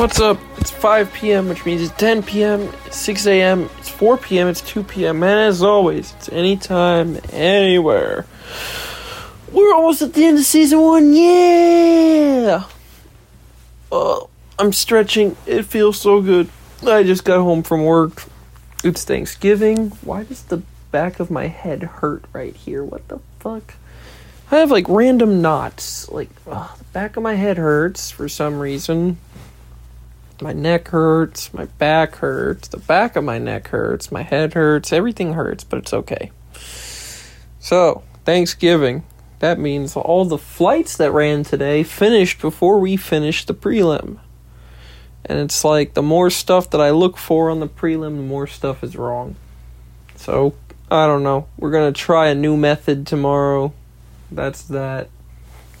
What's up? It's 5 p.m., which means it's 10 p.m., it's 6 a.m., it's 4 p.m., it's 2 p.m., and as always, it's anytime, anywhere. We're almost at the end of season one, yeah! Uh, I'm stretching, it feels so good. I just got home from work. It's Thanksgiving. Why does the back of my head hurt right here? What the fuck? I have like random knots. Like, the back of my head hurts for some reason. My neck hurts, my back hurts, the back of my neck hurts, my head hurts, everything hurts, but it's okay. So, Thanksgiving. That means all the flights that ran today finished before we finished the prelim. And it's like the more stuff that I look for on the prelim, the more stuff is wrong. So, I don't know. We're going to try a new method tomorrow. That's that.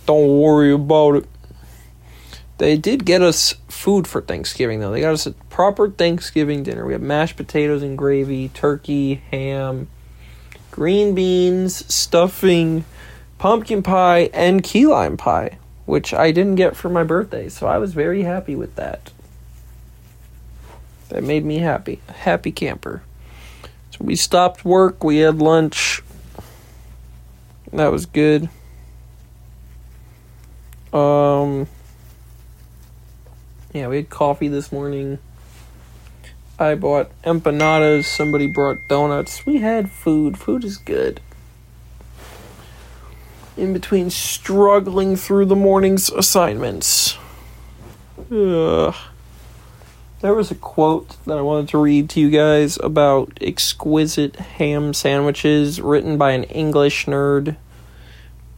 Don't worry about it. They did get us food for Thanksgiving, though. They got us a proper Thanksgiving dinner. We have mashed potatoes and gravy, turkey, ham, green beans, stuffing, pumpkin pie, and key lime pie, which I didn't get for my birthday, so I was very happy with that. That made me happy. A happy camper. So we stopped work, we had lunch. That was good. Um yeah, we had coffee this morning. I bought empanadas. Somebody brought donuts. We had food. Food is good. In between struggling through the morning's assignments. Ugh. There was a quote that I wanted to read to you guys about exquisite ham sandwiches written by an English nerd.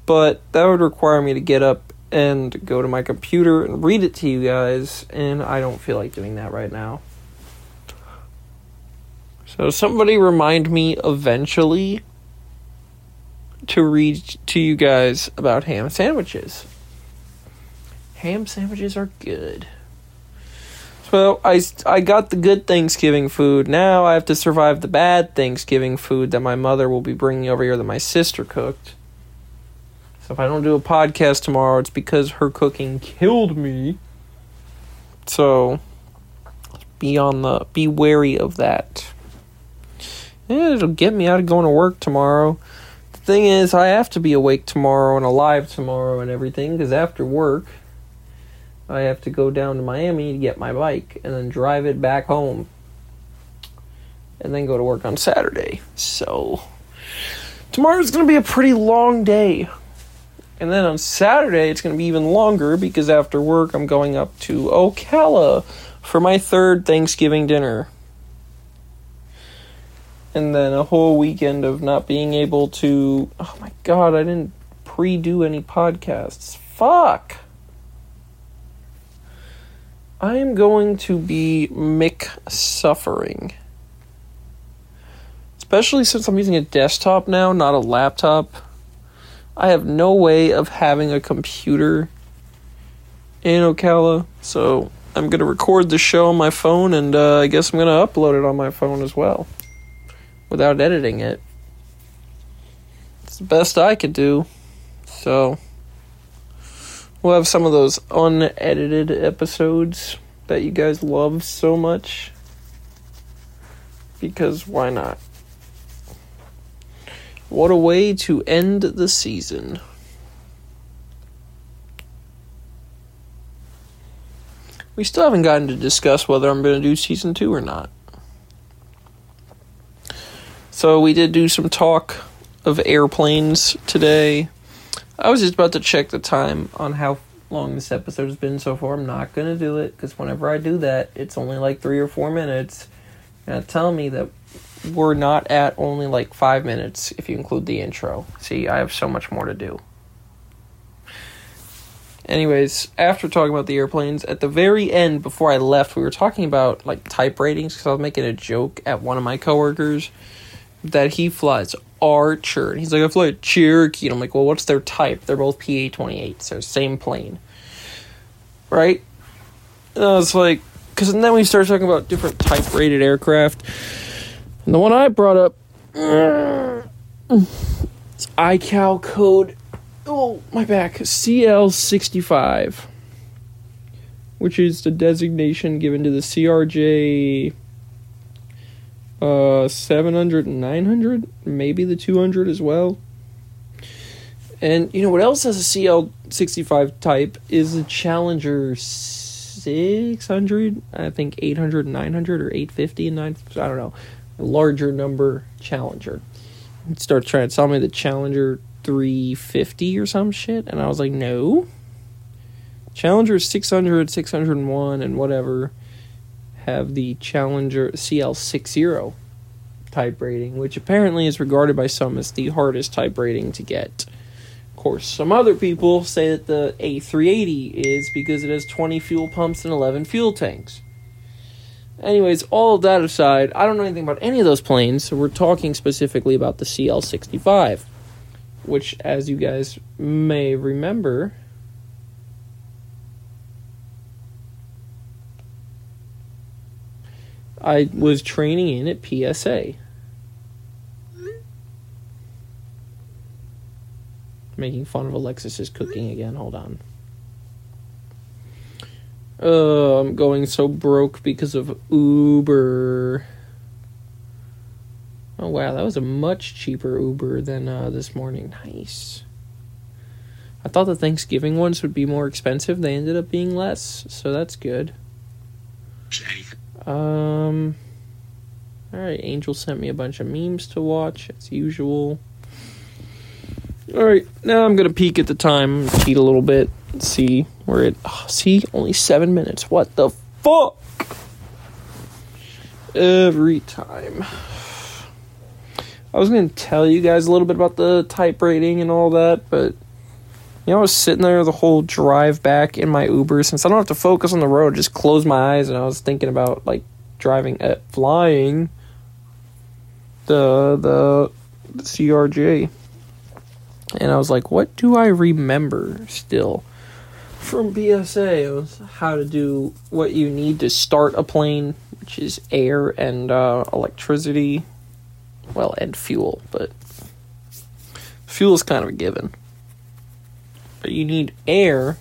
But that would require me to get up and go to my computer and read it to you guys, and I don't feel like doing that right now. So somebody remind me eventually to read to you guys about ham sandwiches. Ham sandwiches are good. So I, I got the good Thanksgiving food. Now I have to survive the bad Thanksgiving food that my mother will be bringing over here that my sister cooked. If I don't do a podcast tomorrow, it's because her cooking killed me. So be on the be wary of that. And it'll get me out of going to work tomorrow. The thing is, I have to be awake tomorrow and alive tomorrow and everything because after work, I have to go down to Miami to get my bike and then drive it back home. And then go to work on Saturday. So tomorrow's going to be a pretty long day. And then on Saturday, it's going to be even longer because after work, I'm going up to Ocala for my third Thanksgiving dinner. And then a whole weekend of not being able to. Oh my god, I didn't pre do any podcasts. Fuck! I am going to be Mick suffering. Especially since I'm using a desktop now, not a laptop. I have no way of having a computer in Ocala, so I'm gonna record the show on my phone, and uh, I guess I'm gonna upload it on my phone as well, without editing it. It's the best I could do, so we'll have some of those unedited episodes that you guys love so much. Because why not? What a way to end the season. We still haven't gotten to discuss whether I'm going to do season two or not. So, we did do some talk of airplanes today. I was just about to check the time on how long this episode has been so far. I'm not going to do it because whenever I do that, it's only like three or four minutes. And tell me that we're not at only like five minutes if you include the intro. See, I have so much more to do. Anyways, after talking about the airplanes, at the very end, before I left, we were talking about like type ratings because I was making a joke at one of my coworkers that he flies Archer, and he's like, I fly a Cherokee, and I'm like, well, what's their type? They're both PA twenty eight, so same plane, right? And I was like, because then we started talking about different type rated aircraft, and the one I brought up, it's ICAO code oh my back CL65 which is the designation given to the CRJ uh, 700 and 900, maybe the 200 as well. And you know what else has a CL65 type is a Challenger 600, I think 800 and 900 or 850 and 9, I don't know, larger number Challenger. Start trying to tell me the Challenger 350 or some shit, and I was like, no. Challenger 600, 601, and whatever have the Challenger CL60 type rating, which apparently is regarded by some as the hardest type rating to get. Of course, some other people say that the A380 is because it has 20 fuel pumps and 11 fuel tanks. Anyways, all of that aside, I don't know anything about any of those planes, so we're talking specifically about the CL65, which, as you guys may remember, I was training in at PSA. Making fun of Alexis's cooking again. Hold on. Oh, I'm going so broke because of Uber. Oh wow, that was a much cheaper Uber than uh, this morning. Nice. I thought the Thanksgiving ones would be more expensive. They ended up being less, so that's good. Um. Alright, Angel sent me a bunch of memes to watch, as usual. Alright, now I'm gonna peek at the time, cheat a little bit, see where it. Oh, see, only seven minutes. What the fuck? Every time. I was gonna tell you guys a little bit about the type rating and all that, but you know, I was sitting there the whole drive back in my Uber since I don't have to focus on the road, just close my eyes and I was thinking about like driving at uh, flying the the, the CRJ. And I was like, what do I remember still from PSA? It was how to do what you need to start a plane, which is air and uh, electricity, well, and fuel, but fuel is kind of a given but you need air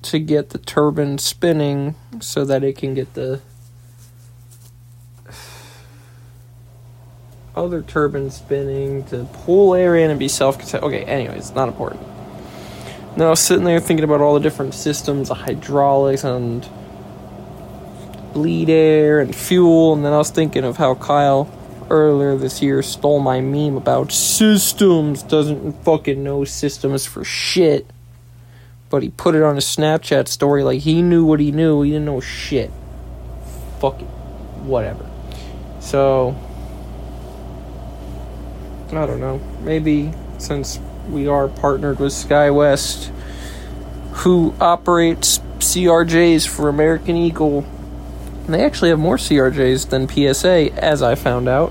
to get the turbine spinning so that it can get the other turbine spinning to pull air in and be self contained. Okay, anyways, not important. Now I was sitting there thinking about all the different systems, the hydraulics and bleed air and fuel, and then I was thinking of how Kyle earlier this year stole my meme about systems, doesn't fucking know systems for shit. But he put it on his Snapchat story like he knew what he knew, he didn't know shit. Fuck it. Whatever. So, I don't know. Maybe since we are partnered with SkyWest, who operates CRJs for American Eagle they actually have more CRJs than PSA, as I found out.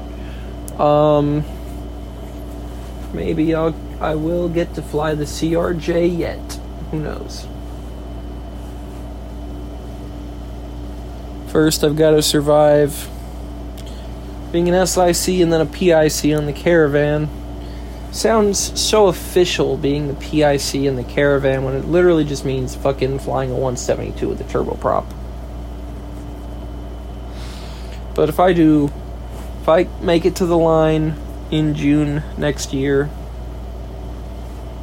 Um, maybe I'll I will get to fly the CRJ yet. Who knows? First, I've got to survive being an SIC and then a PIC on the Caravan. Sounds so official being the PIC in the Caravan when it literally just means fucking flying a 172 with a turboprop. But if I do, if I make it to the line in June next year,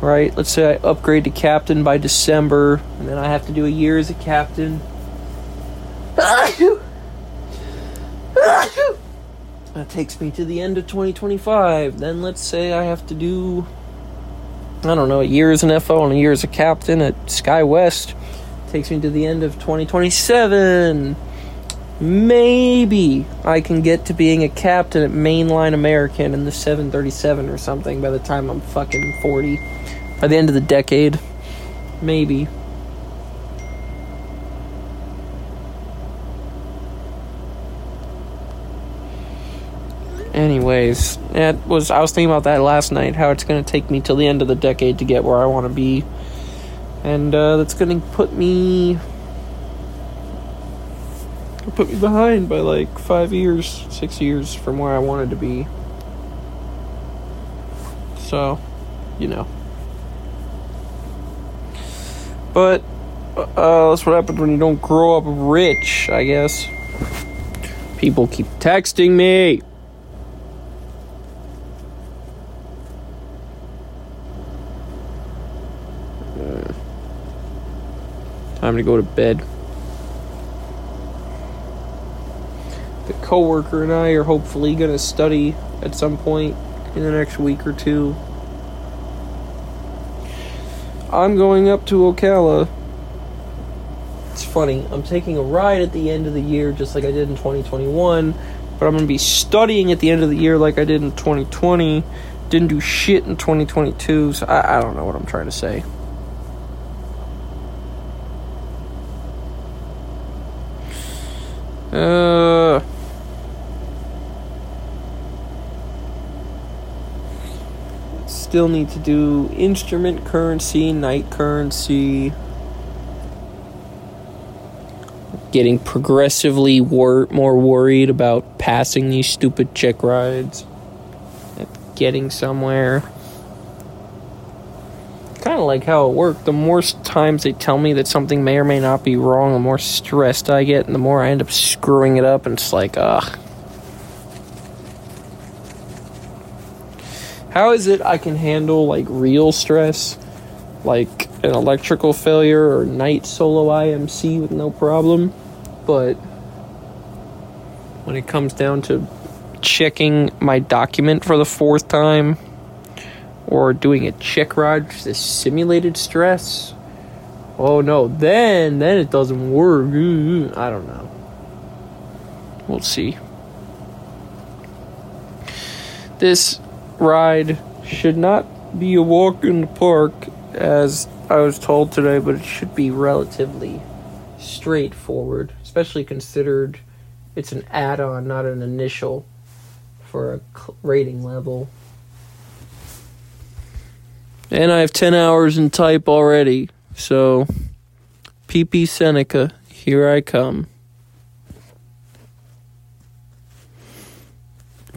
right? Let's say I upgrade to captain by December, and then I have to do a year as a captain. That takes me to the end of 2025. Then let's say I have to do, I don't know, a year as an FO and a year as a captain at SkyWest. Takes me to the end of 2027 maybe I can get to being a captain at mainline American in the 737 or something by the time I'm fucking 40. By the end of the decade. Maybe. Anyways, that was I was thinking about that last night. How it's going to take me till the end of the decade to get where I want to be, and uh, that's going to put me put me behind by like five years, six years from where I wanted to be. So, you know. But Uh, that's what happens when you don't grow up rich, I guess. People keep texting me. Time to go to bed. The coworker and I are hopefully going to study at some point in the next week or two. I'm going up to Ocala. It's funny, I'm taking a ride at the end of the year just like I did in 2021, but I'm going to be studying at the end of the year like I did in 2020. Didn't do shit in 2022, so I, I don't know what I'm trying to say. Uh. Still need to do instrument currency, night currency. Getting progressively wor- more worried about passing these stupid check rides. Getting somewhere. Of like how it worked. The more times they tell me that something may or may not be wrong, the more stressed I get, and the more I end up screwing it up, and it's like, ugh. How is it I can handle like real stress, like an electrical failure or night solo IMC with no problem, but when it comes down to checking my document for the fourth time or doing a check ride, is simulated stress, oh no, then then it doesn't work. I don't know. We'll see. This ride should not be a walk in the park, as I was told today, but it should be relatively straightforward, especially considered it's an add on, not an initial for a rating level. And I have 10 hours in type already, so PP Seneca, here I come.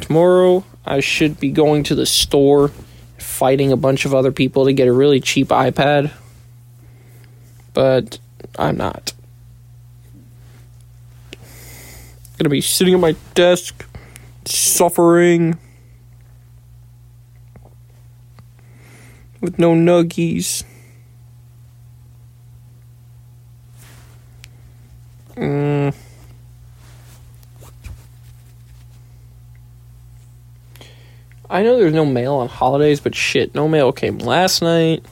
Tomorrow I should be going to the store, fighting a bunch of other people to get a really cheap iPad. But I'm not. Gonna be sitting at my desk, suffering. With no nuggies. Mm. I know there's no mail on holidays, but shit, no mail came last night.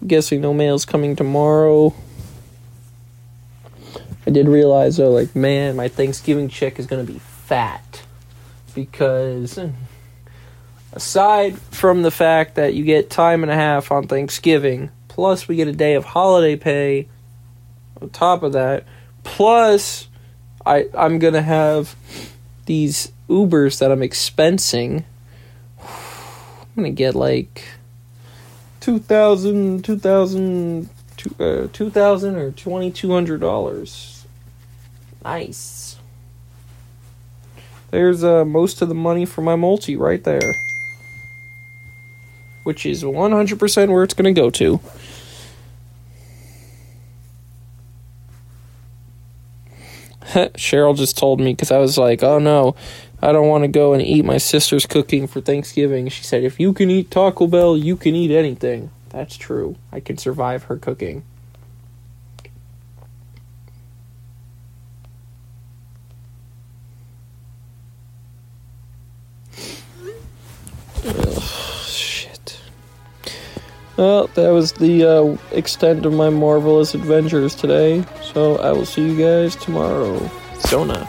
I'm guessing no mail's coming tomorrow. I did realize though, like, man, my Thanksgiving check is gonna be fat. Because aside from the fact that you get time and a half on Thanksgiving, plus we get a day of holiday pay on top of that, plus I I'm gonna have these Ubers that I'm expensing. I'm gonna get like 2000 2000 uh, 2000 or 2200 dollars. Nice. There's uh, most of the money for my multi right there which is 100% where it's going to go to Cheryl just told me because I was like, oh no, I don't want to go and eat my sister's cooking for Thanksgiving. She said, if you can eat Taco Bell, you can eat anything. That's true. I can survive her cooking. Ugh, shit. Well, that was the uh, extent of my marvelous adventures today. So I will see you guys tomorrow. Zona.